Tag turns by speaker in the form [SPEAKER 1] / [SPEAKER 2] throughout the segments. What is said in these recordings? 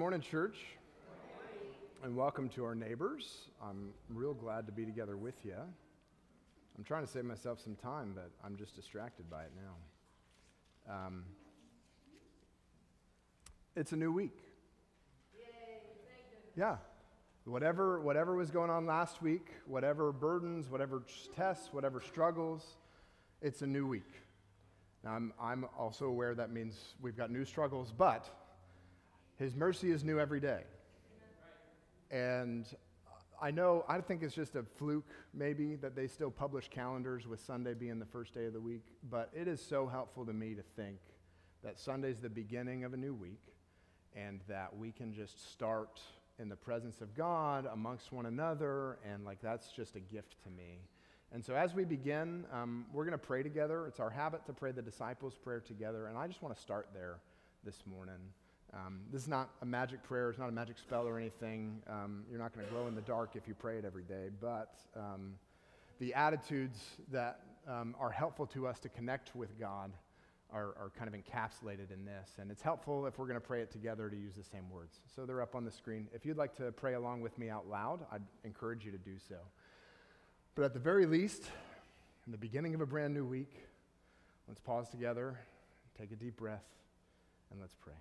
[SPEAKER 1] morning, church. And welcome to our neighbors. I'm real glad to be together with you. I'm trying to save myself some time, but I'm just distracted by it now. Um, it's a new week. Yeah. Whatever, whatever was going on last week, whatever burdens, whatever tests, whatever struggles, it's a new week. Now, I'm, I'm also aware that means we've got new struggles, but His mercy is new every day. And I know, I think it's just a fluke, maybe, that they still publish calendars with Sunday being the first day of the week, but it is so helpful to me to think that Sunday's the beginning of a new week and that we can just start in the presence of God amongst one another, and like that's just a gift to me. And so as we begin, um, we're going to pray together. It's our habit to pray the disciples' prayer together, and I just want to start there this morning. Um, this is not a magic prayer, it's not a magic spell or anything. Um, you're not going to glow in the dark if you pray it every day, but um, the attitudes that um, are helpful to us to connect with God are, are kind of encapsulated in this. And it's helpful if we're going to pray it together to use the same words. So they're up on the screen. If you'd like to pray along with me out loud, I'd encourage you to do so. But at the very least, in the beginning of a brand new week, let's pause together, take a deep breath, and let's pray.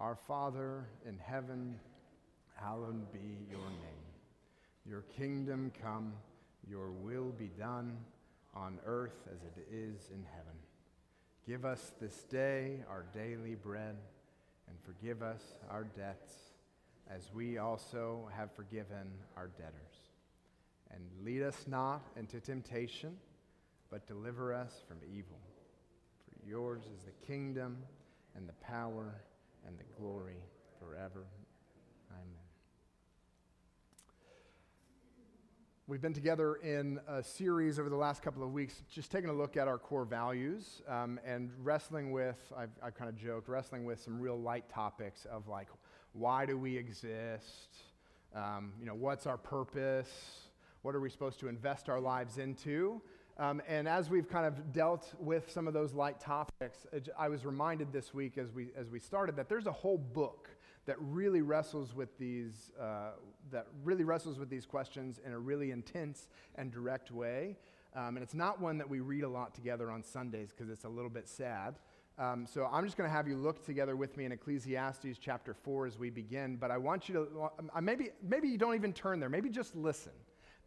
[SPEAKER 1] Our Father in heaven, hallowed be your name. Your kingdom come, your will be done on earth as it is in heaven. Give us this day our daily bread, and forgive us our debts as we also have forgiven our debtors. And lead us not into temptation, but deliver us from evil. For yours is the kingdom and the power and the glory forever. Amen. We've been together in a series over the last couple of weeks, just taking a look at our core values um, and wrestling with, I've, I've kind of joked, wrestling with some real light topics of like, why do we exist? Um, you know, what's our purpose? What are we supposed to invest our lives into? Um, and as we've kind of dealt with some of those light topics, I was reminded this week as we, as we started that there's a whole book that really wrestles with these, uh, that really wrestles with these questions in a really intense and direct way. Um, and it's not one that we read a lot together on Sundays because it's a little bit sad. Um, so I'm just going to have you look together with me in Ecclesiastes chapter 4 as we begin. But I want you to, uh, maybe, maybe you don't even turn there. Maybe just listen.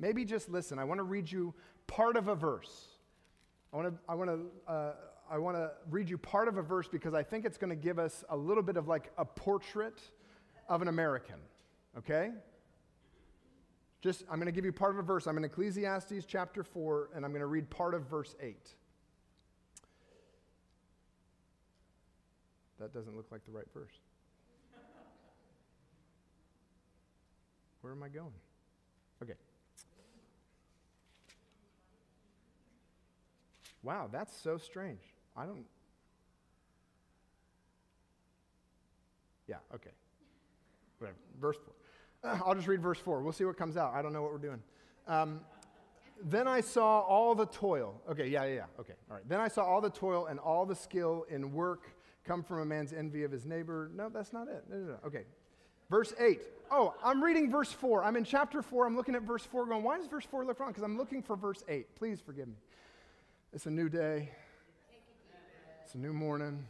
[SPEAKER 1] Maybe just listen. I want to read you part of a verse. I want to, I want to, uh, I want to read you part of a verse because I think it's going to give us a little bit of like a portrait of an American. Okay? Just, I'm going to give you part of a verse. I'm in Ecclesiastes chapter 4, and I'm going to read part of verse 8. That doesn't look like the right verse. Where am I going? Okay. Wow, that's so strange. I don't. Yeah, okay. Whatever. Verse 4. Uh, I'll just read verse 4. We'll see what comes out. I don't know what we're doing. Um, then I saw all the toil. Okay, yeah, yeah, yeah. Okay, all right. Then I saw all the toil and all the skill in work come from a man's envy of his neighbor. No, that's not it. No, no, no. Okay. Verse 8. Oh, I'm reading verse 4. I'm in chapter 4. I'm looking at verse 4 going, why does verse 4 look wrong? Because I'm looking for verse 8. Please forgive me. It's a new day, it's a new morning.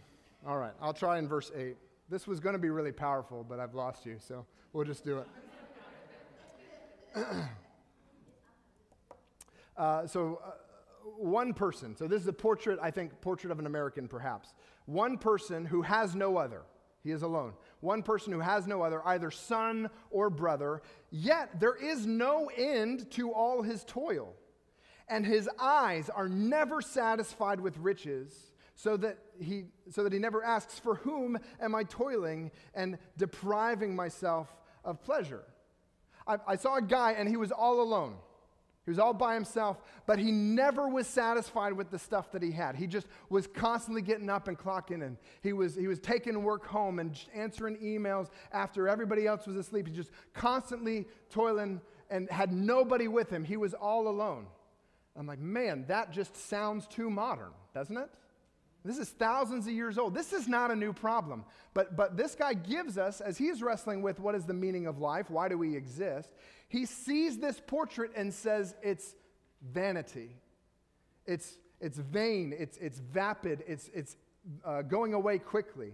[SPEAKER 1] All right, I'll try in verse 8. This was going to be really powerful, but I've lost you, so we'll just do it. uh, so, uh, one person, so this is a portrait, I think, portrait of an American perhaps. One person who has no other. He is alone. One person who has no other, either son or brother, yet there is no end to all his toil and his eyes are never satisfied with riches, so that he, so that he never asks, For whom am I toiling and depriving myself of pleasure? I, I saw a guy, and he was all alone. He was all by himself, but he never was satisfied with the stuff that he had. He just was constantly getting up and clocking in. He was, he was taking work home and answering emails after everybody else was asleep. He just constantly toiling and had nobody with him. He was all alone. I'm like, man, that just sounds too modern, doesn't it? This is thousands of years old. This is not a new problem. But, but this guy gives us, as he's wrestling with what is the meaning of life, why do we exist, he sees this portrait and says it's vanity. It's, it's vain, it's, it's vapid, it's, it's uh, going away quickly.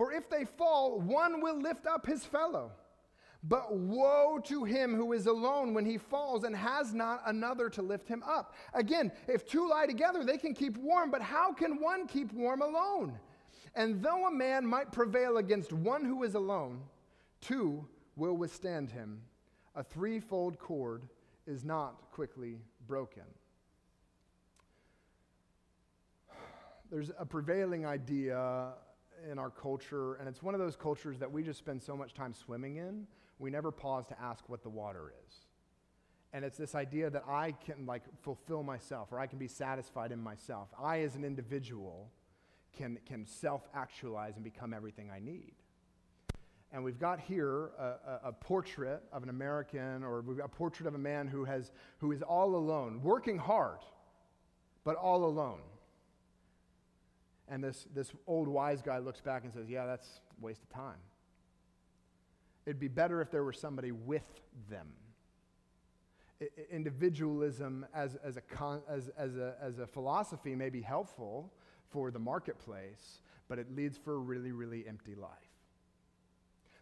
[SPEAKER 1] For if they fall, one will lift up his fellow. But woe to him who is alone when he falls and has not another to lift him up. Again, if two lie together, they can keep warm, but how can one keep warm alone? And though a man might prevail against one who is alone, two will withstand him. A threefold cord is not quickly broken. There's a prevailing idea in our culture, and it's one of those cultures that we just spend so much time swimming in, we never pause to ask what the water is. And it's this idea that I can like fulfill myself or I can be satisfied in myself. I as an individual can, can self-actualize and become everything I need. And we've got here a, a, a, portrait of an American, or we've got a portrait of a man who, has, who is all alone, working hard, but all alone. And this, this old wise guy looks back and says, Yeah, that's a waste of time. It'd be better if there were somebody with them. I, individualism as, as, a con, as, as, a, as a philosophy may be helpful for the marketplace, but it leads for a really, really empty life.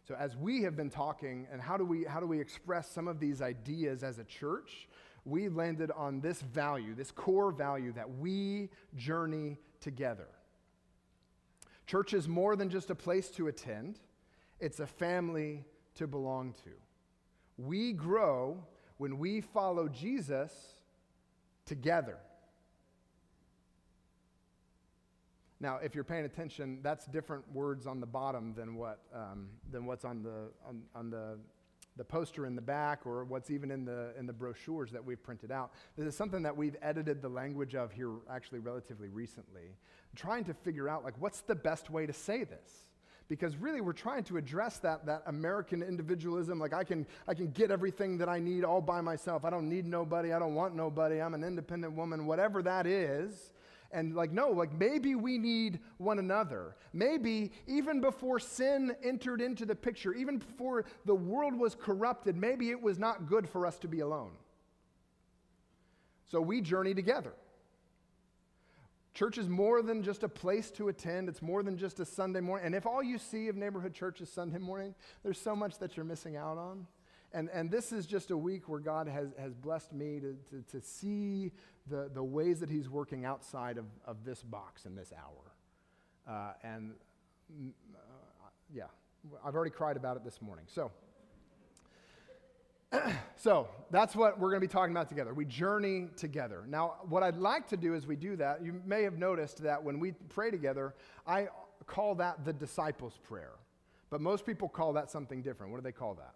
[SPEAKER 1] So, as we have been talking, and how do we, how do we express some of these ideas as a church? We landed on this value, this core value that we journey together. Church is more than just a place to attend, it's a family to belong to. We grow when we follow Jesus together. Now, if you're paying attention, that's different words on the bottom than, what, um, than what's on the, on, on the the poster in the back or what's even in the, in the brochures that we've printed out. This is something that we've edited the language of here actually relatively recently, trying to figure out like what's the best way to say this? Because really we're trying to address that, that american individualism like I can, I can get everything that i need all by myself. I don't need nobody. I don't want nobody. I'm an independent woman whatever that is and like, no, like maybe we need one another. Maybe even before sin entered into the picture, even before the world was corrupted, maybe it was not good for us to be alone. So we journey together. Church is more than just a place to attend, it's more than just a Sunday morning. And if all you see of neighborhood church is Sunday morning, there's so much that you're missing out on. And, and this is just a week where God has, has blessed me to, to, to see the, the ways that He's working outside of, of this box in this hour. Uh, and mm, uh, yeah, I've already cried about it this morning. So, so that's what we're going to be talking about together. We journey together. Now, what I'd like to do as we do that, you may have noticed that when we pray together, I call that the disciples' prayer. But most people call that something different. What do they call that?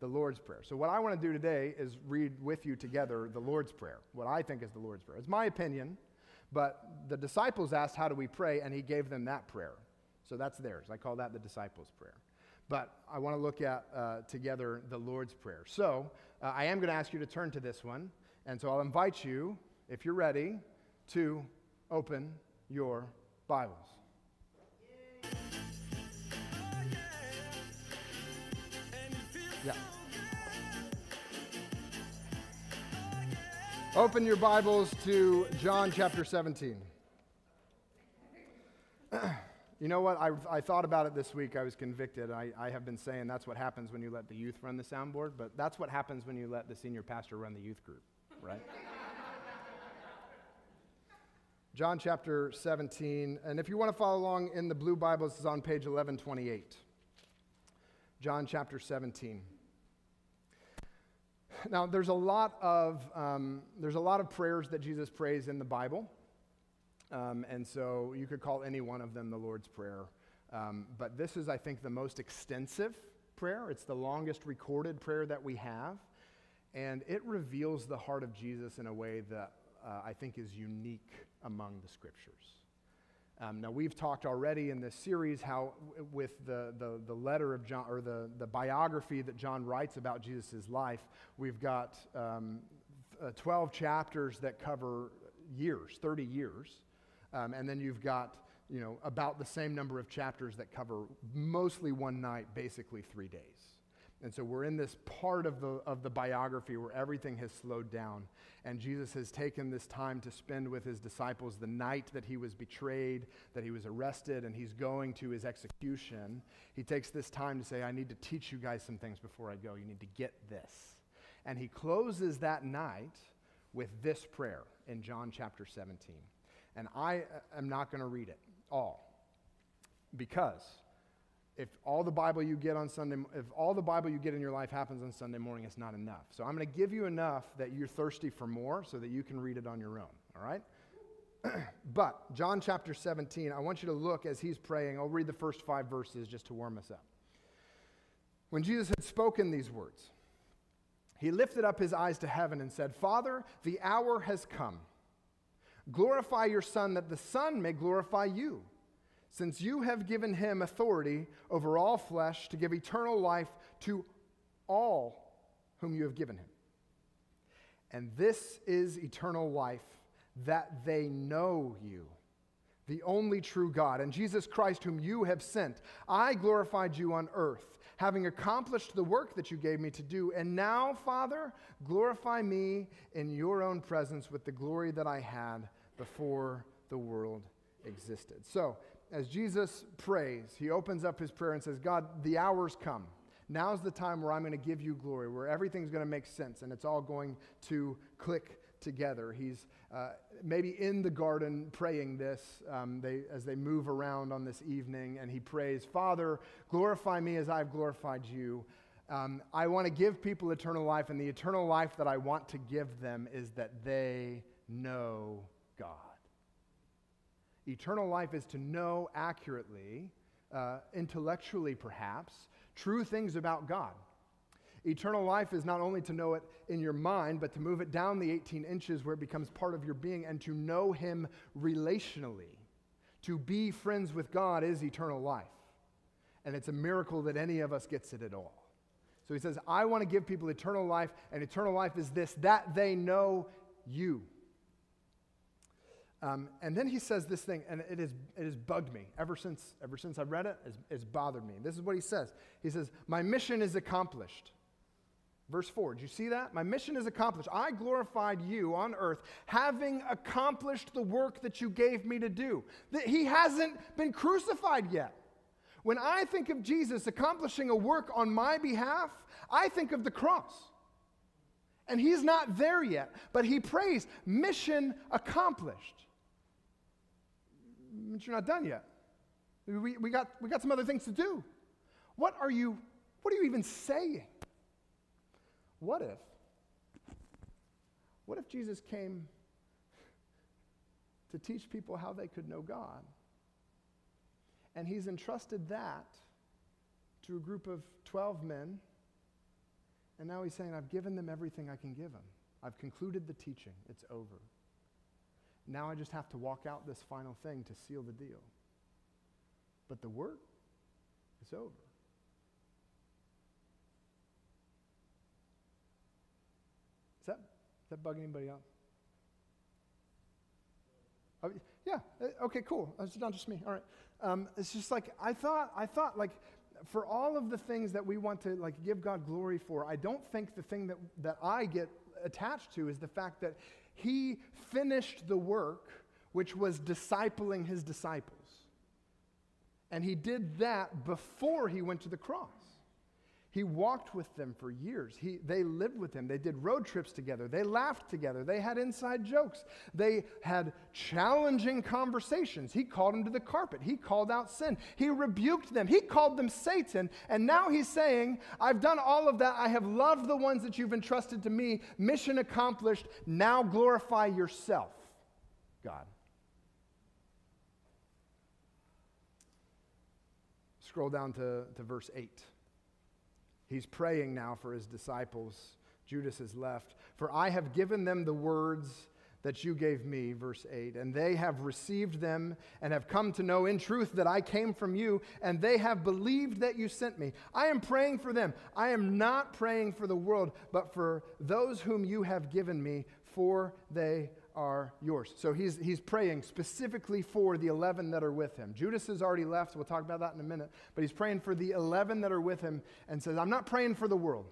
[SPEAKER 1] The Lord's Prayer. So, what I want to do today is read with you together the Lord's Prayer, what I think is the Lord's Prayer. It's my opinion, but the disciples asked, How do we pray? And he gave them that prayer. So, that's theirs. I call that the disciples' prayer. But I want to look at uh, together the Lord's Prayer. So, uh, I am going to ask you to turn to this one. And so, I'll invite you, if you're ready, to open your Bibles. Yeah. Open your Bibles to John chapter 17. you know what? I, I, thought about it this week. I was convicted. I, I have been saying that's what happens when you let the youth run the soundboard, but that's what happens when you let the senior pastor run the youth group, right? John chapter 17. And if you want to follow along in the blue Bibles, it's on page 1128. John chapter 17. Now, there's a lot of um, there's a lot of prayers that Jesus prays in the Bible, um, and so you could call any one of them the Lord's Prayer. Um, but this is, I think, the most extensive prayer. It's the longest recorded prayer that we have, and it reveals the heart of Jesus in a way that uh, I think is unique among the Scriptures. Um, now, we've talked already in this series how, with the, the, the, letter of John, or the, the biography that John writes about Jesus' life, we've got um, uh, 12 chapters that cover years, 30 years. Um, and then you've got, you know, about the same number of chapters that cover mostly one night, basically three days. And so we're in this part of the, of the biography where everything has slowed down. And Jesus has taken this time to spend with his disciples the night that he was betrayed, that he was arrested, and he's going to his execution. He takes this time to say, I need to teach you guys some things before I go. You need to get this. And he closes that night with this prayer in John chapter 17. And I uh, am not going to read it all because if all the Bible you get on Sunday, if all the Bible you get in your life happens on Sunday morning, it's not enough. So I'm going to give you enough that you're thirsty for more so that you can read it on your own, all right? but John chapter 17, I want you to look as he's praying. I'll read the first five verses just to warm us up. When Jesus had spoken these words, he lifted up his eyes to heaven and said, Father, the hour has come. Glorify your Son, that the Son may glorify you since you have given him authority over all flesh to give eternal life to all whom you have given him. And this is eternal life, that they know you, the only true God, and Jesus Christ, whom you have sent. I glorified you on earth, having accomplished the work that you gave me to do. And now, Father, glorify me in your own presence with the glory that I had before the world existed. So, as Jesus prays, he opens up his prayer and says, God, the hour's come. Now's the time where I'm going to give you glory, where everything's going to make sense and it's all going to click together. He's uh, maybe in the garden praying this um, they, as they move around on this evening, and he prays, Father, glorify me as I've glorified you. Um, I want to give people eternal life, and the eternal life that I want to give them is that they know God. Eternal life is to know accurately, uh, intellectually perhaps, true things about God. Eternal life is not only to know it in your mind, but to move it down the 18 inches where it becomes part of your being and to know Him relationally. To be friends with God is eternal life. And it's a miracle that any of us gets it at all. So he says, I want to give people eternal life, and eternal life is this that they know you. Um, and then he says this thing, and it, is, it has bugged me ever since, ever since I read it. It's, it's bothered me. This is what he says. He says, My mission is accomplished. Verse 4, do you see that? My mission is accomplished. I glorified you on earth, having accomplished the work that you gave me to do. That he hasn't been crucified yet. When I think of Jesus accomplishing a work on my behalf, I think of the cross. And he's not there yet, but he prays, mission accomplished but you're not done yet. We, we, got, we got some other things to do. What are you, what are you even saying? What if, what if Jesus came to teach people how they could know God? And he's entrusted that to a group of 12 men. And now he's saying, I've given them everything I can give them. I've concluded the teaching. It's over. Now I just have to walk out this final thing to seal the deal. But the work is over. Is that, is that bugging anybody else? Oh, yeah. Uh, okay. Cool. It's not just me. All right. Um, it's just like I thought. I thought like for all of the things that we want to like give God glory for, I don't think the thing that that I get attached to is the fact that he finished the work which was discipling his disciples. And he did that before he went to the cross. He walked with them for years. He, they lived with him. They did road trips together. They laughed together. They had inside jokes. They had challenging conversations. He called them to the carpet. He called out sin. He rebuked them. He called them Satan. And now he's saying, I've done all of that. I have loved the ones that you've entrusted to me. Mission accomplished. Now glorify yourself, God. Scroll down to, to verse 8. He's praying now for his disciples. Judas has left. For I have given them the words that you gave me, verse 8, and they have received them and have come to know in truth that I came from you, and they have believed that you sent me. I am praying for them. I am not praying for the world, but for those whom you have given me, for they are yours. So he's, he's praying specifically for the 11 that are with him. Judas has already left. We'll talk about that in a minute. But he's praying for the 11 that are with him and says, I'm not praying for the world.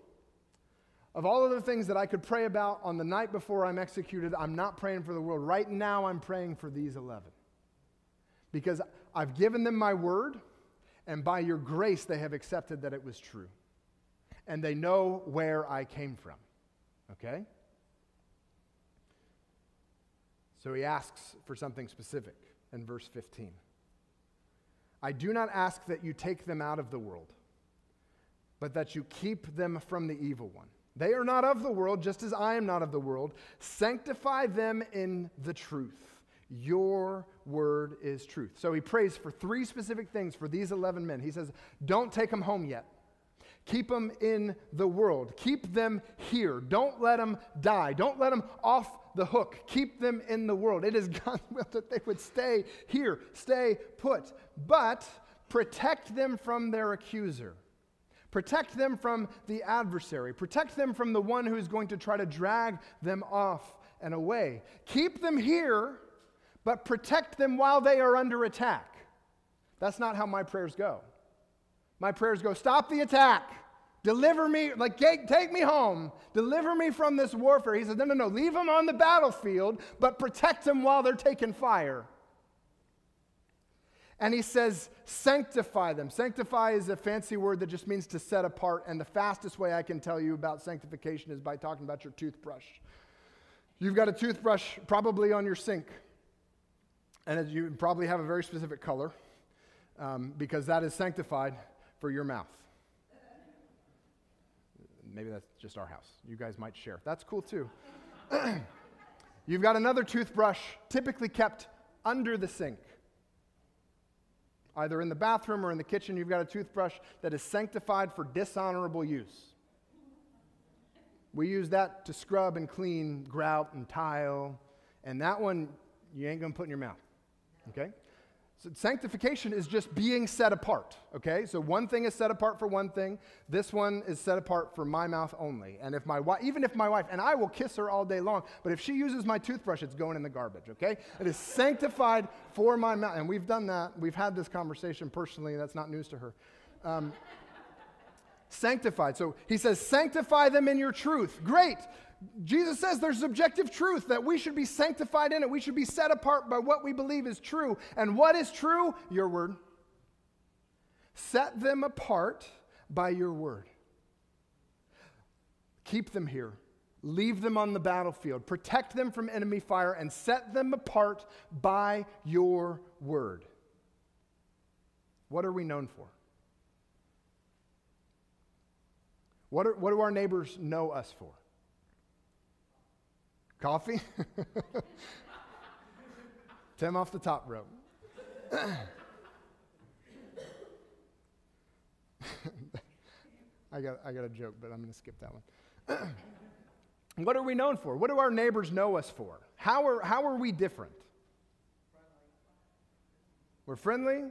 [SPEAKER 1] Of all of the things that I could pray about on the night before I'm executed, I'm not praying for the world. Right now, I'm praying for these 11. Because I've given them my word, and by your grace, they have accepted that it was true. And they know where I came from. Okay? So he asks for something specific in verse 15. I do not ask that you take them out of the world, but that you keep them from the evil one. They are not of the world, just as I am not of the world. Sanctify them in the truth. Your word is truth. So he prays for three specific things for these 11 men. He says, Don't take them home yet. Keep them in the world. Keep them here. Don't let them die. Don't let them off the hook. Keep them in the world. It is God's will that they would stay here, stay put. But protect them from their accuser. Protect them from the adversary. Protect them from the one who is going to try to drag them off and away. Keep them here, but protect them while they are under attack. That's not how my prayers go. My prayers go, stop the attack. Deliver me, like, take, take, me home. Deliver me from this warfare. He says, No, no, no. Leave them on the battlefield, but protect them while they're taking fire. And he says, Sanctify them. Sanctify is a fancy word that just means to set apart. And the fastest way I can tell you about sanctification is by talking about your toothbrush. You've got a toothbrush probably on your sink, and you probably have a very specific color um, because that is sanctified for your mouth. Maybe that's just our house. You guys might share. That's cool too. You've got another toothbrush, typically kept under the sink. Either in the bathroom or in the kitchen, you've got a toothbrush that is sanctified for dishonorable use. We use that to scrub and clean grout and tile, and that one you ain't gonna put in your mouth. Okay? So sanctification is just being set apart, okay? So one thing is set apart for one thing. This one is set apart for my mouth only. And if my wife, even if my wife, and I will kiss her all day long, but if she uses my toothbrush, it's going in the garbage, okay? It is sanctified for my mouth. And we've done that. We've had this conversation personally. That's not news to her. Um, sanctified. So he says, sanctify them in your truth. Great. Jesus says there's objective truth that we should be sanctified in it. We should be set apart by what we believe is true. And what is true? Your word. Set them apart by your word. Keep them here. Leave them on the battlefield. Protect them from enemy fire and set them apart by your word. What are we known for? What, are, what do our neighbors know us for? Coffee? Tim off the top rope. I got, I got a joke, but I'm going to skip that one. what are we known for? What do our neighbors know us for? How are, how are we different? We're friendly.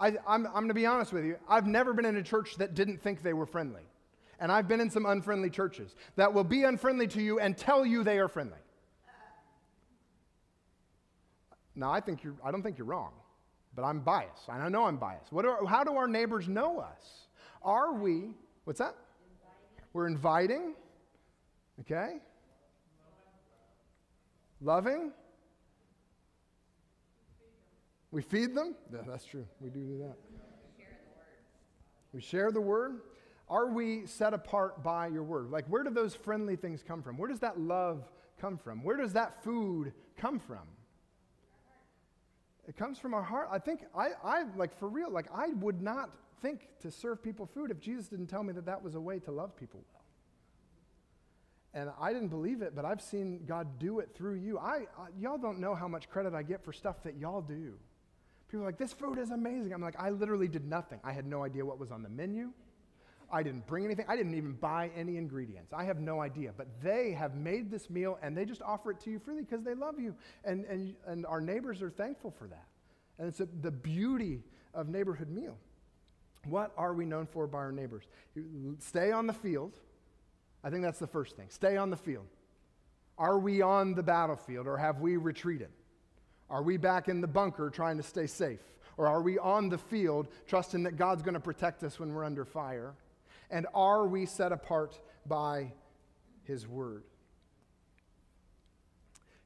[SPEAKER 1] I, I'm, I'm going to be honest with you. I've never been in a church that didn't think they were friendly. And I've been in some unfriendly churches that will be unfriendly to you and tell you they are friendly. Now, I, think you're, I don't think you're wrong, but I'm biased. And I know I'm biased. What are, how do our neighbors know us? Are we, what's that? Inviting. We're inviting, okay? Loving. We feed them? Yeah, that's true. We do do that. We share the word. Are we set apart by your word? Like, where do those friendly things come from? Where does that love come from? Where does that food come from? It comes from our heart. I think, I, I like, for real, like, I would not think to serve people food if Jesus didn't tell me that that was a way to love people well. And I didn't believe it, but I've seen God do it through you. I, I, y'all don't know how much credit I get for stuff that y'all do. People are like, this food is amazing. I'm like, I literally did nothing. I had no idea what was on the menu. I didn't bring anything. I didn't even buy any ingredients. I have no idea. But they have made this meal and they just offer it to you freely because they love you. And, and, and our neighbors are thankful for that. And it's a, the beauty of neighborhood meal. What are we known for by our neighbors? Stay on the field. I think that's the first thing. Stay on the field. Are we on the battlefield or have we retreated? Are we back in the bunker trying to stay safe? Or are we on the field trusting that God's going to protect us when we're under fire? And are we set apart by His word?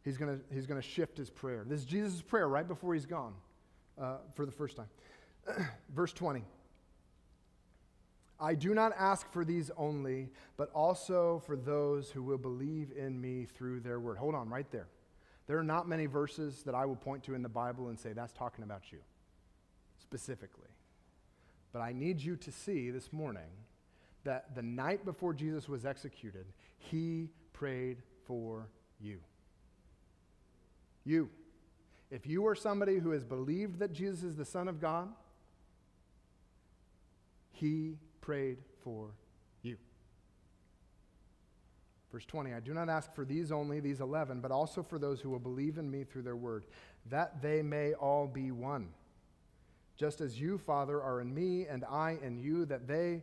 [SPEAKER 1] He's going to he's to shift his prayer. This is Jesus' prayer right before he's gone uh, for the first time. Verse 20. I do not ask for these only, but also for those who will believe in me through their word. Hold on, right there. There are not many verses that I will point to in the Bible and say, that's talking about you specifically. But I need you to see this morning that the night before Jesus was executed, he prayed for you. You. If you are somebody who has believed that Jesus is the Son of God, he prayed for you. Verse 20 I do not ask for these only, these 11, but also for those who will believe in me through their word, that they may all be one. Just as you, Father, are in me and I in you, that they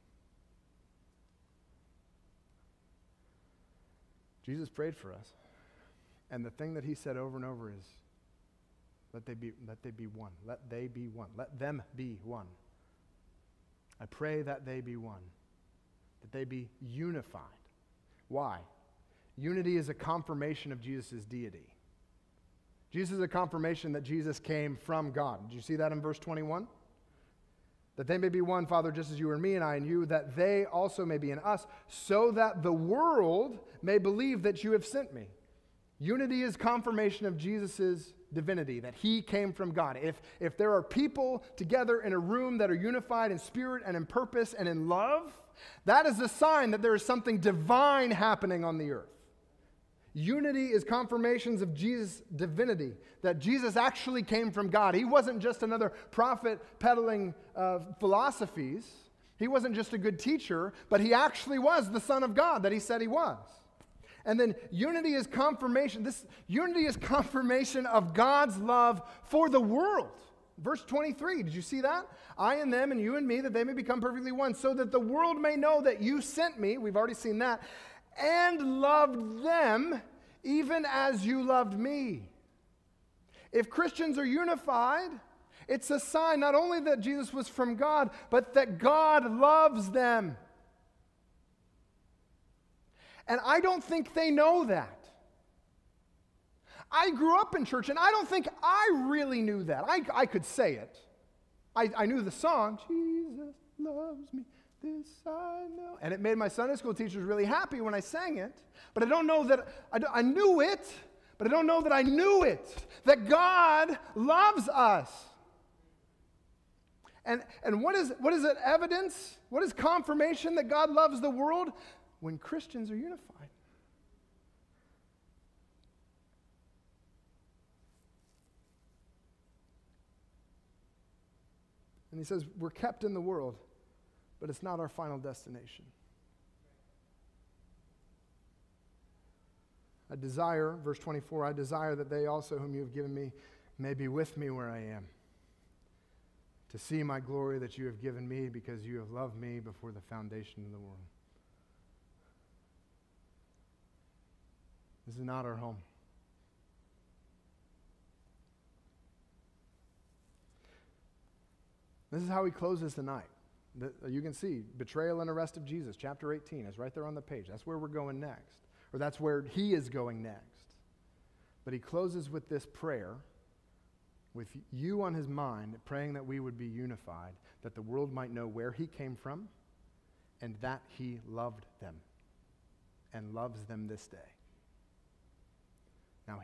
[SPEAKER 1] Jesus prayed for us. And the thing that he said over and over is, let they be, let they be one. Let they be one. Let them be one. I pray that they be one that they be unified. Why? Unity is a confirmation of Jesus' deity. Jesus is a confirmation that Jesus came from God. Did you see that in verse 21? That they may be one, Father, just as you are me and I in you, that they also may be in us, so that the world may believe that you have sent me. Unity is confirmation of Jesus' divinity, that he came from God. If, if there are people together in a room that are unified in spirit and in purpose and in love, that is a sign that there is something divine happening on the earth. Unity is confirmations of Jesus' divinity, that Jesus actually came from God. He wasn't just another prophet peddling uh, philosophies, he wasn't just a good teacher, but he actually was the Son of God that he said he was. And then unity is confirmation. This unity is confirmation of God's love for the world. Verse 23, did you see that? I and them and you and me, that they may become perfectly one, so that the world may know that you sent me, we've already seen that, and loved them even as you loved me. If Christians are unified, it's a sign not only that Jesus was from God, but that God loves them. And I don't think they know that. I grew up in church, and I don't think I really knew that. I, I could say it. I, I knew the song, Jesus loves me, this I know. And it made my Sunday school teachers really happy when I sang it. But I don't know that, I, I knew it, but I don't know that I knew it, that God loves us. And, and what, is, what is it evidence? What is confirmation that God loves the world? When Christians are unified. And he says, We're kept in the world, but it's not our final destination. I desire, verse 24, I desire that they also, whom you have given me, may be with me where I am, to see my glory that you have given me because you have loved me before the foundation of the world. This is not our home. This is how he closes the night. You can see betrayal and arrest of Jesus, chapter 18, is right there on the page. That's where we're going next, or that's where he is going next. But he closes with this prayer, with you on his mind, praying that we would be unified, that the world might know where he came from, and that he loved them and loves them this day. Now,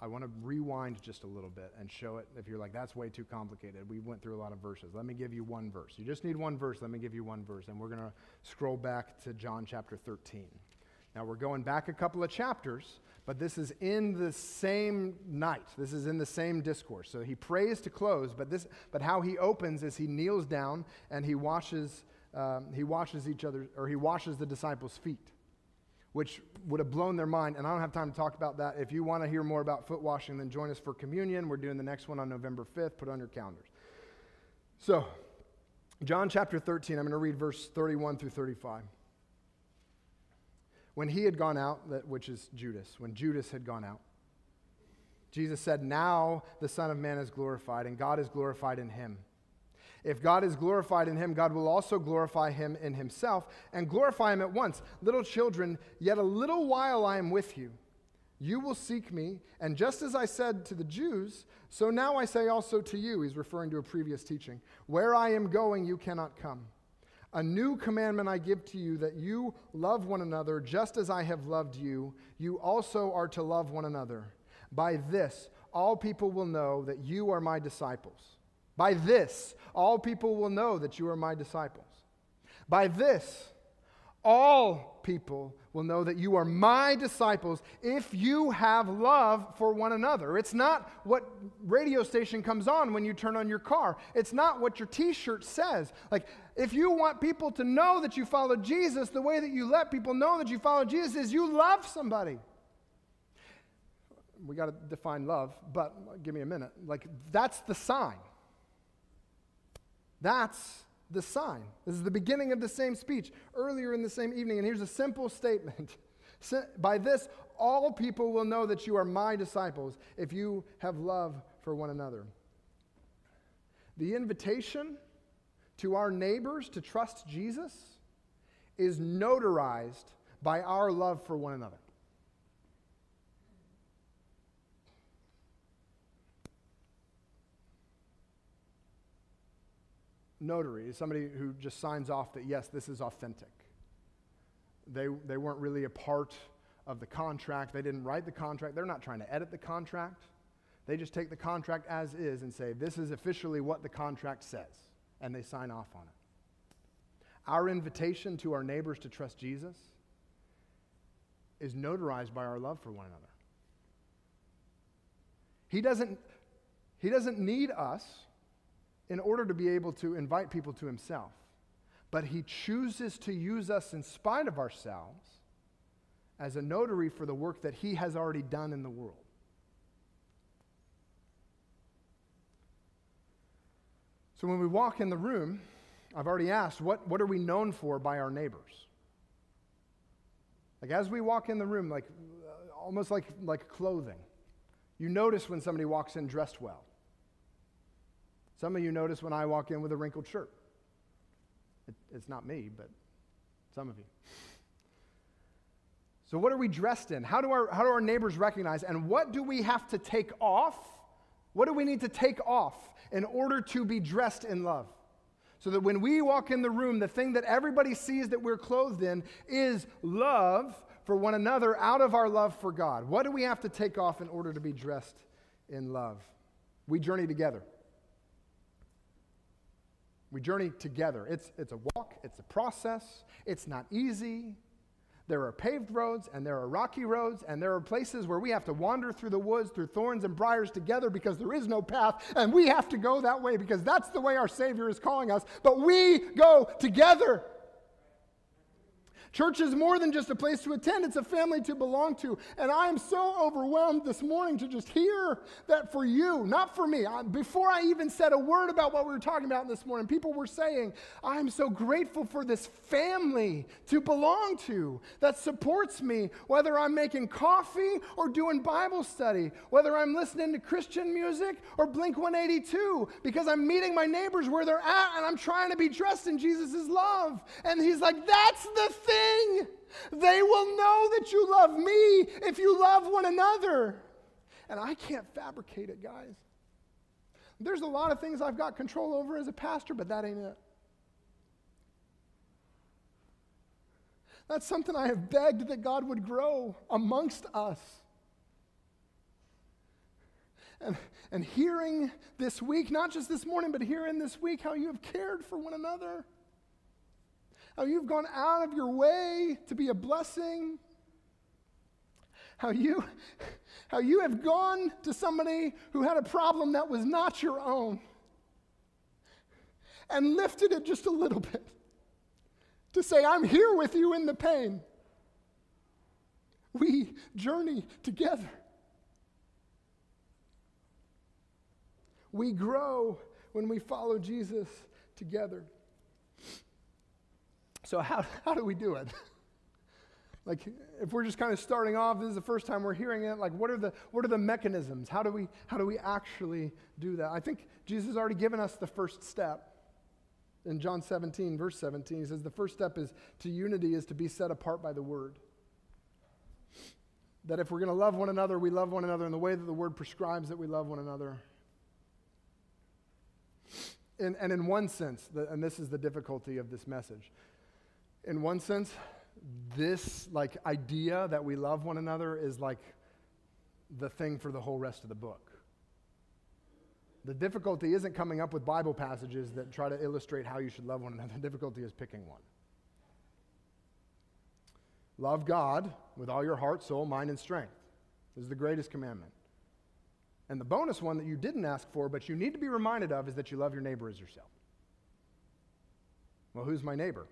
[SPEAKER 1] I want to rewind just a little bit and show it. If you're like, that's way too complicated, we went through a lot of verses. Let me give you one verse. You just need one verse. Let me give you one verse. And we're going to scroll back to John chapter 13. Now, we're going back a couple of chapters, but this is in the same night. This is in the same discourse. So he prays to close, but, this, but how he opens is he kneels down and he washes, um, he washes each other, or he washes the disciples' feet which would have blown their mind. And I don't have time to talk about that. If you want to hear more about foot washing, then join us for communion. We're doing the next one on November 5th. Put on your calendars. So, John chapter 13, I'm going to read verse 31 through 35. When he had gone out, which is Judas, when Judas had gone out, Jesus said, Now the Son of Man is glorified, and God is glorified in him. If God is glorified in him, God will also glorify him in himself and glorify him at once. Little children, yet a little while I am with you. You will seek me, and just as I said to the Jews, so now I say also to you, he's referring to a previous teaching, where I am going, you cannot come. A new commandment I give to you that you love one another just as I have loved you. You also are to love one another. By this, all people will know that you are my disciples by this, all people will know that you are my disciples. By this, all people will know that you are my disciples if you have love for one another. It's not what radio station comes on when you turn on your car. It's not what your t-shirt says. Like if you want people to know that you follow Jesus, the way that you let people know that you follow Jesus is you love somebody. We got to define love, but give me a minute. Like that's the sign. That's the sign. This is the beginning of the same speech earlier in the same evening. And here's a simple statement By this, all people will know that you are my disciples if you have love for one another. The invitation to our neighbors to trust Jesus is notarized by our love for one another. Notary is somebody who just signs off that, yes, this is authentic. They, they weren't really a part of the contract. They didn't write the contract. They're not trying to edit the contract. They just take the contract as is and say, this is officially what the contract says, and they sign off on it. Our invitation to our neighbors to trust Jesus is notarized by our love for one another. He doesn't, he doesn't need us in order to be able to invite people to himself. But he chooses to use us in spite of ourselves as a notary for the work that he has already done in the world. So when we walk in the room, I've already asked, what, what are we known for by our neighbors? Like as we walk in the room, like uh, almost like, like clothing, you notice when somebody walks in dressed well. Some of you notice when I walk in with a wrinkled shirt. It, it's not me, but some of you. So, what are we dressed in? How do, our, how do our neighbors recognize? And what do we have to take off? What do we need to take off in order to be dressed in love? So that when we walk in the room, the thing that everybody sees that we're clothed in is love for one another out of our love for God. What do we have to take off in order to be dressed in love? We journey together. We journey together. It's, it's a walk, it's a process, it's not easy. There are paved roads and there are rocky roads, and there are places where we have to wander through the woods, through thorns and briars together because there is no path, and we have to go that way because that's the way our Savior is calling us. But we go together. Church is more than just a place to attend, it's a family to belong to. And I am so overwhelmed this morning to just hear that for you, not for me. I, before I even said a word about what we were talking about this morning, people were saying, I'm so grateful for this family to belong to that supports me, whether I'm making coffee or doing Bible study, whether I'm listening to Christian music or Blink 182, because I'm meeting my neighbors where they're at and I'm trying to be dressed in Jesus' love. And he's like, that's the thing thing. They will know that you love me if you love one another. And I can't fabricate it, guys. There's a lot of things I've got control over as a pastor, but that ain't it. That's something I have begged that God would grow amongst us. And, and hearing this week, not just this morning, but hearing this week how you have cared for one another how you've gone out of your way to be a blessing, how you, how you have gone to somebody who had a problem that was not your own and lifted it just a little bit to say, I'm here with you in the pain. We journey together. We grow when we follow Jesus together. So, how, how do we do it? like, if we're just kind of starting off, this is the first time we're hearing it, like, what are the, what are the mechanisms? How do, we, how do we actually do that? I think Jesus has already given us the first step. In John 17, verse 17, he says, The first step is to unity is to be set apart by the word. That if we're going to love one another, we love one another in the way that the word prescribes that we love one another. And, and in one sense, the, and this is the difficulty of this message, in one sense, this like idea that we love one another is like the thing for the whole rest of the book. The difficulty isn't coming up with Bible passages that try to illustrate how you should love one another. The difficulty is picking one. Love God with all your heart, soul, mind, and strength. This is the greatest commandment. And the bonus one that you didn't ask for, but you need to be reminded of, is that you love your neighbor as yourself. Well, who's my neighbor?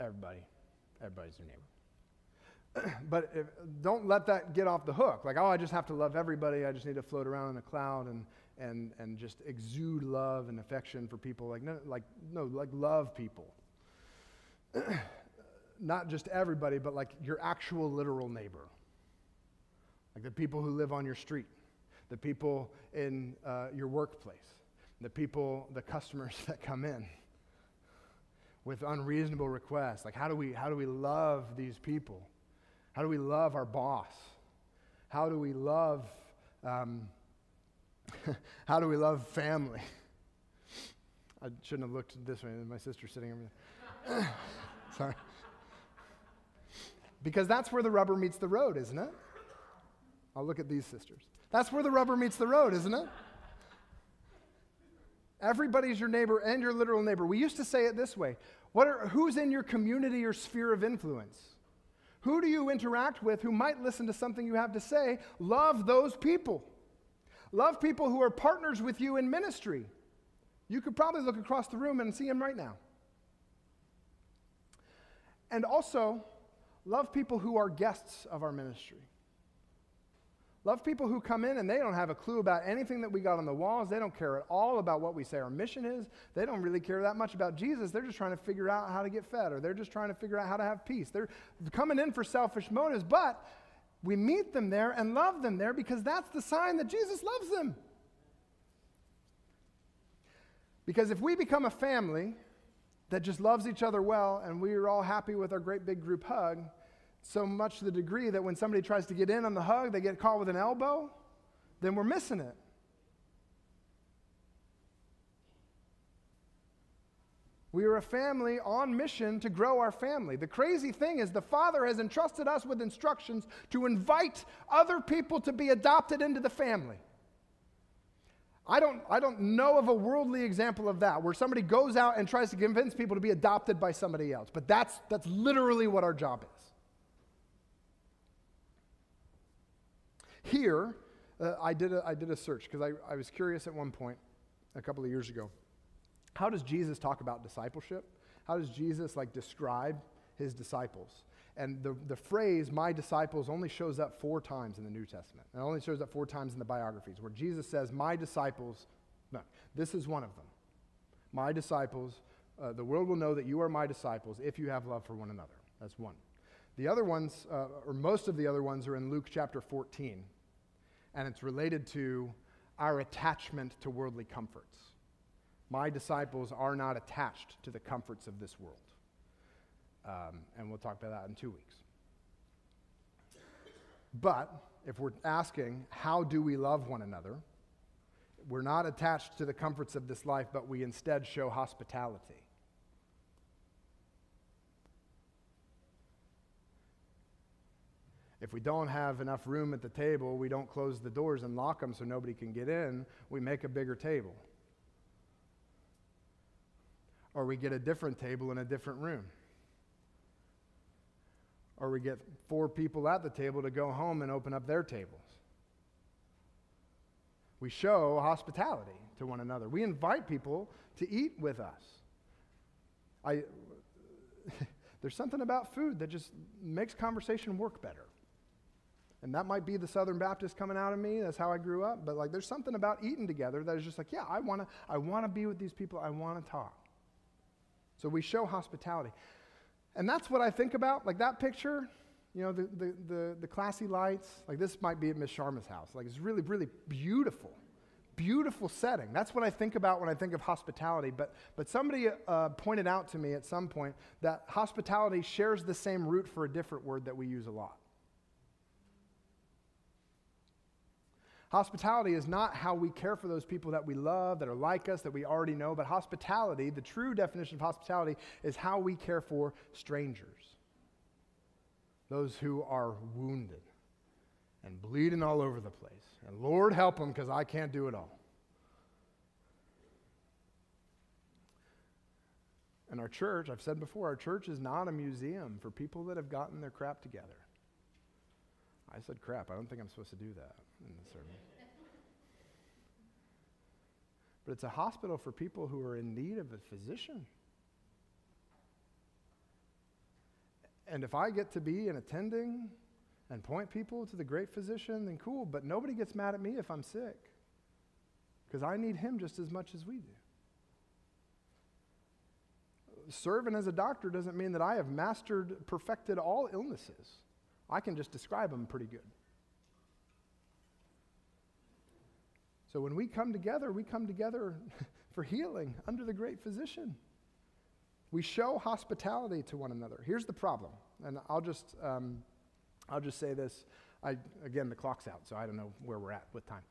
[SPEAKER 1] Everybody. Everybody's your neighbor. but if, don't let that get off the hook. Like, oh, I just have to love everybody. I just need to float around in a cloud and, and, and just exude love and affection for people. Like, no, like, no, like love people. Not just everybody, but like your actual literal neighbor. Like the people who live on your street, the people in uh, your workplace, the people, the customers that come in with unreasonable requests. Like, how do we, how do we love these people? How do we love our boss? How do we love, um, how do we love family? I shouldn't have looked this way. My sister's sitting over there. Sorry. Because that's where the rubber meets the road, isn't it? I'll look at these sisters. That's where the rubber meets the road, isn't it? Everybody's your neighbor and your literal neighbor. We used to say it this way what are, who's in your community or sphere of influence? Who do you interact with who might listen to something you have to say? Love those people. Love people who are partners with you in ministry. You could probably look across the room and see them right now. And also, love people who are guests of our ministry. Love people who come in and they don't have a clue about anything that we got on the walls. They don't care at all about what we say our mission is. They don't really care that much about Jesus. They're just trying to figure out how to get fed or they're just trying to figure out how to have peace. They're coming in for selfish motives, but we meet them there and love them there because that's the sign that Jesus loves them. Because if we become a family that just loves each other well and we're all happy with our great big group hug, so much to the degree that when somebody tries to get in on the hug, they get caught with an elbow, then we're missing it. We are a family on mission to grow our family. The crazy thing is, the Father has entrusted us with instructions to invite other people to be adopted into the family. I don't, I don't know of a worldly example of that where somebody goes out and tries to convince people to be adopted by somebody else, but that's, that's literally what our job is. Here, uh, I, did a, I did a search because I, I was curious at one point a couple of years ago. How does Jesus talk about discipleship? How does Jesus like describe his disciples. And the, the phrase, my disciples, only shows up four times in the New Testament. It only shows up four times in the biographies, where Jesus says, my disciples, no, this is one of them. My disciples, uh, the world will know that you are my disciples if you have love for one another. That's one. The other ones, uh, or most of the other ones, are in Luke chapter 14, and it's related to our attachment to worldly comforts. My disciples are not attached to the comforts of this world. Um, and we'll talk about that in two weeks. But if we're asking, how do we love one another? We're not attached to the comforts of this life, but we instead show hospitality. If we don't have enough room at the table, we don't close the doors and lock them so nobody can get in. We make a bigger table. Or we get a different table in a different room or we get four people at the table to go home and open up their tables. We show hospitality to one another. We invite people to eat with us. I, there's something about food that just makes conversation work better. And that might be the Southern Baptist coming out of me. That's how I grew up. But like, there's something about eating together that is just like, yeah, I want to. I want to be with these people. I want to talk. So we show hospitality. And that's what I think about. Like that picture, you know, the, the, the, the classy lights, like this might be at Miss Sharma's house. Like it's really, really beautiful. Beautiful setting. That's what I think about when I think of hospitality. But, but somebody uh, pointed out to me at some point that hospitality shares the same root for a different word that we use a lot. Hospitality is not how we care for those people that we love, that are like us, that we already know, but hospitality, the true definition of hospitality, is how we care for strangers. Those who are wounded and bleeding all over the place. And Lord help them because I can't do it all. And our church, I've said before, our church is not a museum for people that have gotten their crap together. I said crap. I don't think I'm supposed to do that in the sermon. But it's a hospital for people who are in need of a physician. And if I get to be an attending and point people to the great physician, then cool, but nobody gets mad at me if I'm sick. Because I need him just as much as we do. Serving as a doctor doesn't mean that I have mastered, perfected all illnesses. I can just describe them pretty good. So when we come together, we come together for healing under the great physician. We show hospitality to one another. Here's the problem, and I'll just, um, I'll just say this. I, again, the clock's out, so I don't know where we're at with time.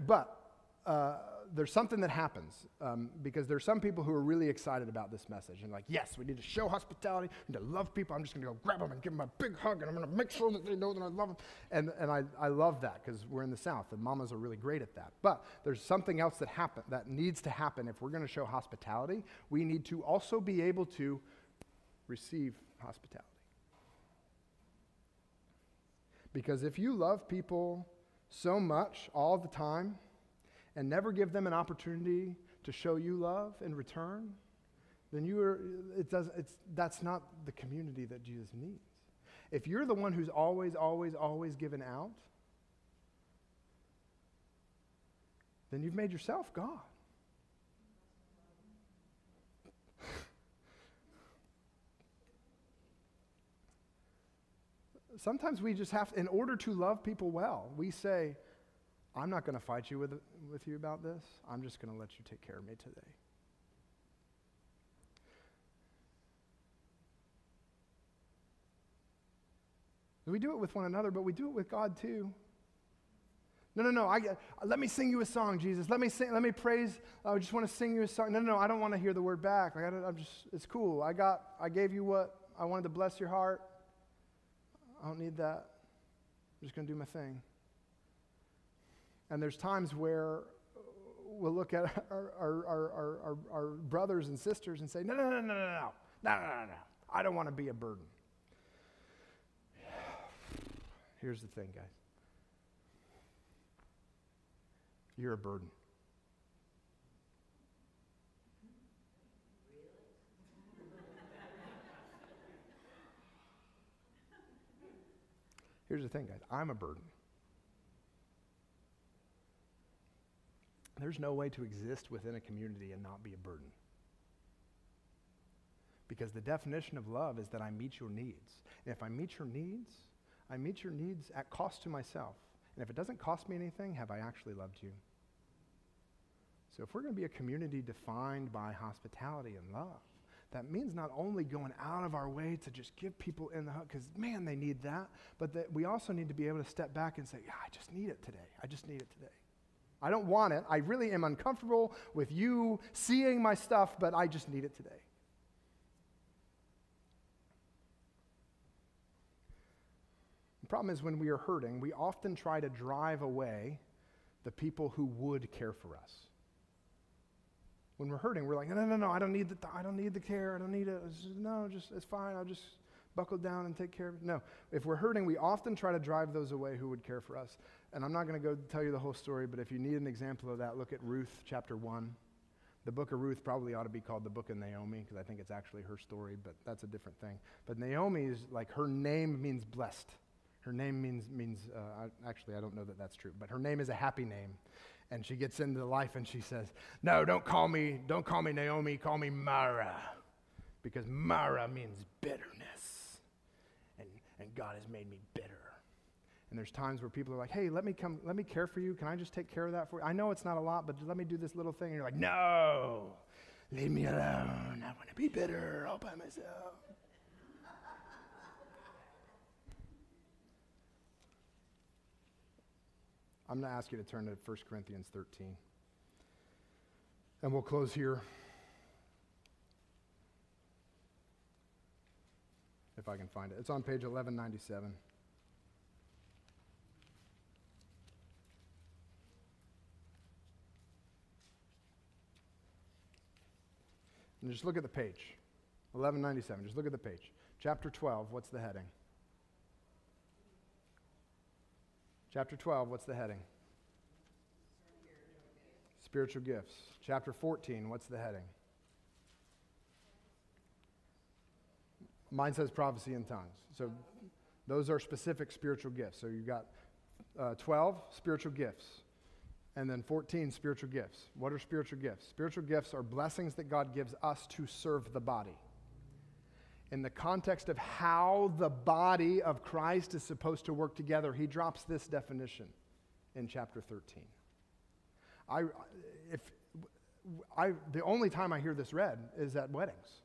[SPEAKER 1] but uh, there's something that happens um, because there's some people who are really excited about this message and like, yes, we need to show hospitality, need to love people. I'm just going to go grab them and give them a big hug and I'm going to make sure that they know that I love them. And, and I, I love that because we're in the South and mamas are really great at that. But there's something else that happen that needs to happen if we're going to show hospitality. We need to also be able to receive hospitality. Because if you love people so much all the time, and never give them an opportunity to show you love in return, then you are, it does, it's, that's not the community that Jesus needs. If you're the one who's always, always, always given out, then you've made yourself God. Sometimes we just have, in order to love people well, we say, I'm not going to fight you with, with you about this. I'm just going to let you take care of me today. We do it with one another, but we do it with God too. No, no, no. I, let me sing you a song, Jesus. Let me sing. Let me praise. I just want to sing you a song. No, no, no. I don't want to hear the word back. I am just. It's cool. I got. I gave you what I wanted to bless your heart. I don't need that. I'm just going to do my thing. And there's times where we'll look at our, our, our, our, brothers and sisters and say, no, no, no, no, no, no, no, no, no, no. I don't want to be a burden. Here's the thing, guys you're a burden. Here's the thing, guys I'm a burden. There's no way to exist within a community and not be a burden. Because the definition of love is that I meet your needs. And if I meet your needs, I meet your needs at cost to myself. And if it doesn't cost me anything, have I actually loved you? So if we're going to be a community defined by hospitality and love, that means not only going out of our way to just give people in the hut, because man, they need that, but that we also need to be able to step back and say, yeah, I just need it today. I just need it today. I don't want it. I really am uncomfortable with you seeing my stuff, but I just need it today. The problem is when we are hurting, we often try to drive away the people who would care for us. When we're hurting, we're like, no, no, no, no I don't need the, I don't need the care. I don't need it. Just, no, just it's fine. I'll just buckle down and take care of it. No, if we're hurting, we often try to drive those away who would care for us. And I'm not going to go tell you the whole story, but if you need an example of that, look at Ruth chapter 1. The book of Ruth probably ought to be called the book of Naomi because I think it's actually her story, but that's a different thing. But Naomi is like her name means blessed. Her name means, means uh, actually, I don't know that that's true, but her name is a happy name. And she gets into life and she says, No, don't call me, don't call me Naomi, call me Mara. Because Mara means bitterness. And, and God has made me bitter. And there's times where people are like, hey, let me come, let me care for you. Can I just take care of that for you? I know it's not a lot, but let me do this little thing. And you're like, no, leave me alone. I want to be bitter all by myself. I'm going to ask you to turn to 1 Corinthians 13. And we'll close here. If I can find it. It's on page 1197. And just look at the page. 1197. Just look at the page. Chapter 12, what's the heading? Chapter 12, what's the heading? Spiritual gifts. Chapter 14, what's the heading? Mine says prophecy in tongues. So those are specific spiritual gifts. So you've got uh, 12 spiritual gifts. And then 14, spiritual gifts. What are spiritual gifts? Spiritual gifts are blessings that God gives us to serve the body. In the context of how the body of Christ is supposed to work together, he drops this definition in chapter 13. I, if, I, the only time I hear this read is at weddings.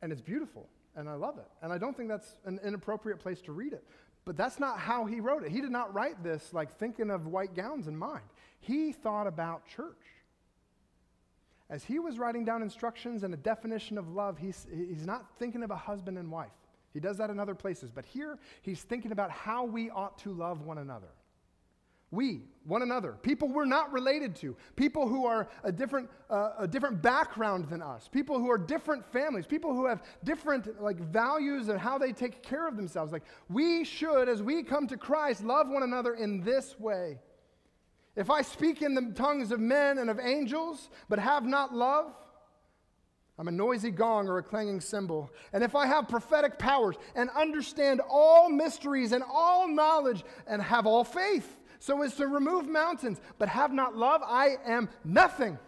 [SPEAKER 1] And it's beautiful, and I love it. And I don't think that's an inappropriate place to read it. But that's not how he wrote it. He did not write this like thinking of white gowns in mind. He thought about church. As he was writing down instructions and a definition of love, he's, he's not thinking of a husband and wife. He does that in other places. But here, he's thinking about how we ought to love one another. We, one another, people we're not related to, people who are a different, uh, a different background than us, people who are different families, people who have different like values and how they take care of themselves. Like we should, as we come to Christ, love one another in this way. If I speak in the tongues of men and of angels, but have not love, I'm a noisy gong or a clanging cymbal. And if I have prophetic powers and understand all mysteries and all knowledge and have all faith, so as to remove mountains, but have not love, I am nothing.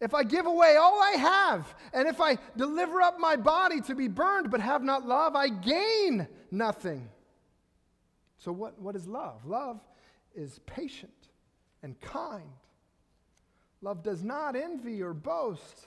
[SPEAKER 1] If I give away all I have, and if I deliver up my body to be burned, but have not love, I gain nothing. So, what, what is love? Love is patient and kind. Love does not envy or boast.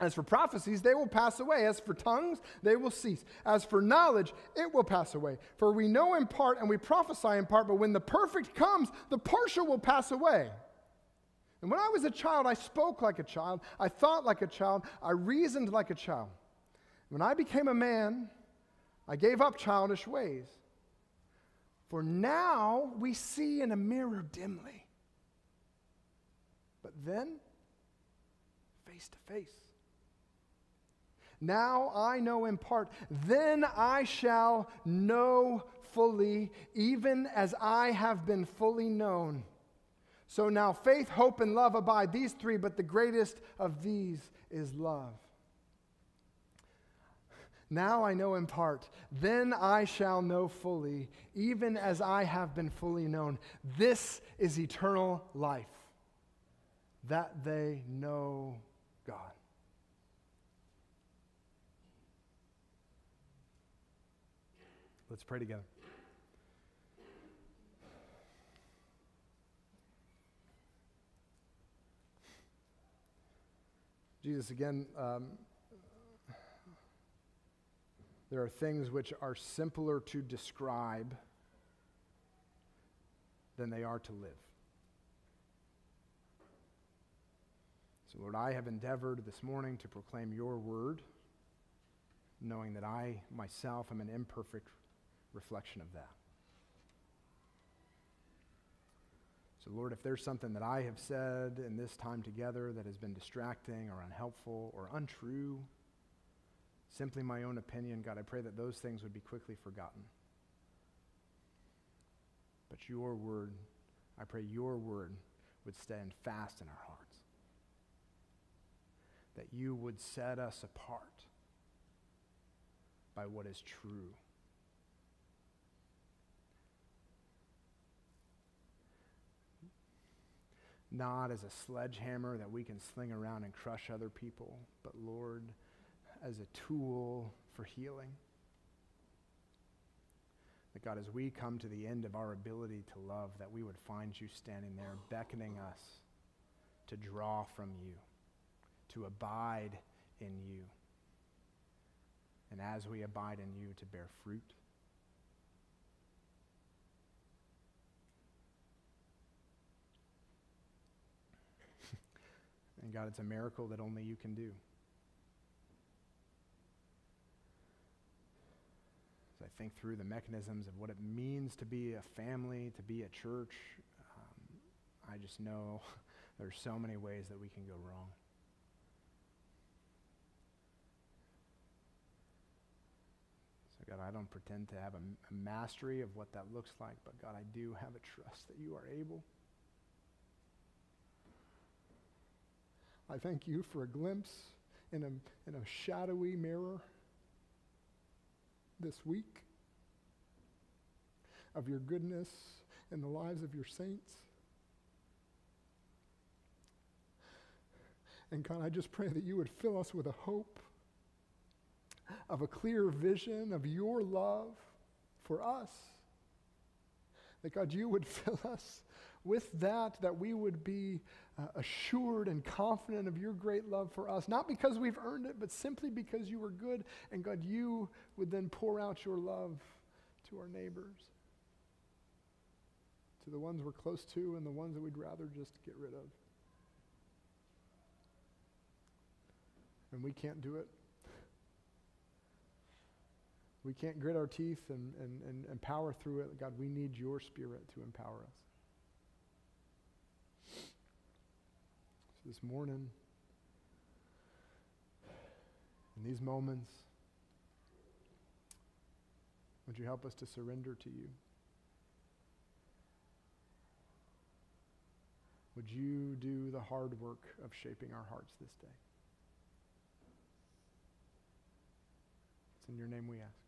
[SPEAKER 1] As for prophecies, they will pass away. As for tongues, they will cease. As for knowledge, it will pass away. For we know in part and we prophesy in part, but when the perfect comes, the partial will pass away. And when I was a child, I spoke like a child, I thought like a child, I reasoned like a child. When I became a man, I gave up childish ways. For now we see in a mirror dimly, But then, face to face. Now I know in part, then I shall know fully, even as I have been fully known. So now faith, hope, and love abide, these three, but the greatest of these is love. Now I know in part, then I shall know fully, even as I have been fully known. This is eternal life, that they know God. Let's pray together. Jesus, again, um, there are things which are simpler to describe than they are to live. So, Lord, I have endeavored this morning to proclaim your word, knowing that I myself am an imperfect reflection of that. So, Lord, if there's something that I have said in this time together that has been distracting or unhelpful or untrue, simply my own opinion, God, I pray that those things would be quickly forgotten. But your word, I pray your word would stand fast in our hearts. That you would set us apart by what is true. Not as a sledgehammer that we can sling around and crush other people, but Lord, as a tool for healing. That God, as we come to the end of our ability to love, that we would find you standing there beckoning us to draw from you, to abide in you. And as we abide in you, to bear fruit. And God, it's a miracle that only you can do. As I think through the mechanisms of what it means to be a family, to be a church, um, I just know there's so many ways that we can go wrong. So, God, I don't pretend to have a, a mastery of what that looks like, but God, I do have a trust that you are able. I thank you for a glimpse in a, in a shadowy mirror this week of your goodness in the lives of your saints. And God, I just pray that you would fill us with a hope of a clear vision of your love for us. That God, you would fill us with that, that we would be uh, assured and confident of your great love for us, not because we've earned it, but simply because you were good. And God, you would then pour out your love to our neighbors, to the ones we're close to and the ones that we'd rather just get rid of. And we can't do it. We can't grit our teeth and, and, and, and power through it. God, we need your spirit to empower us. This morning, in these moments, would you help us to surrender to you? Would you do the hard work of shaping our hearts this day? It's in your name we ask.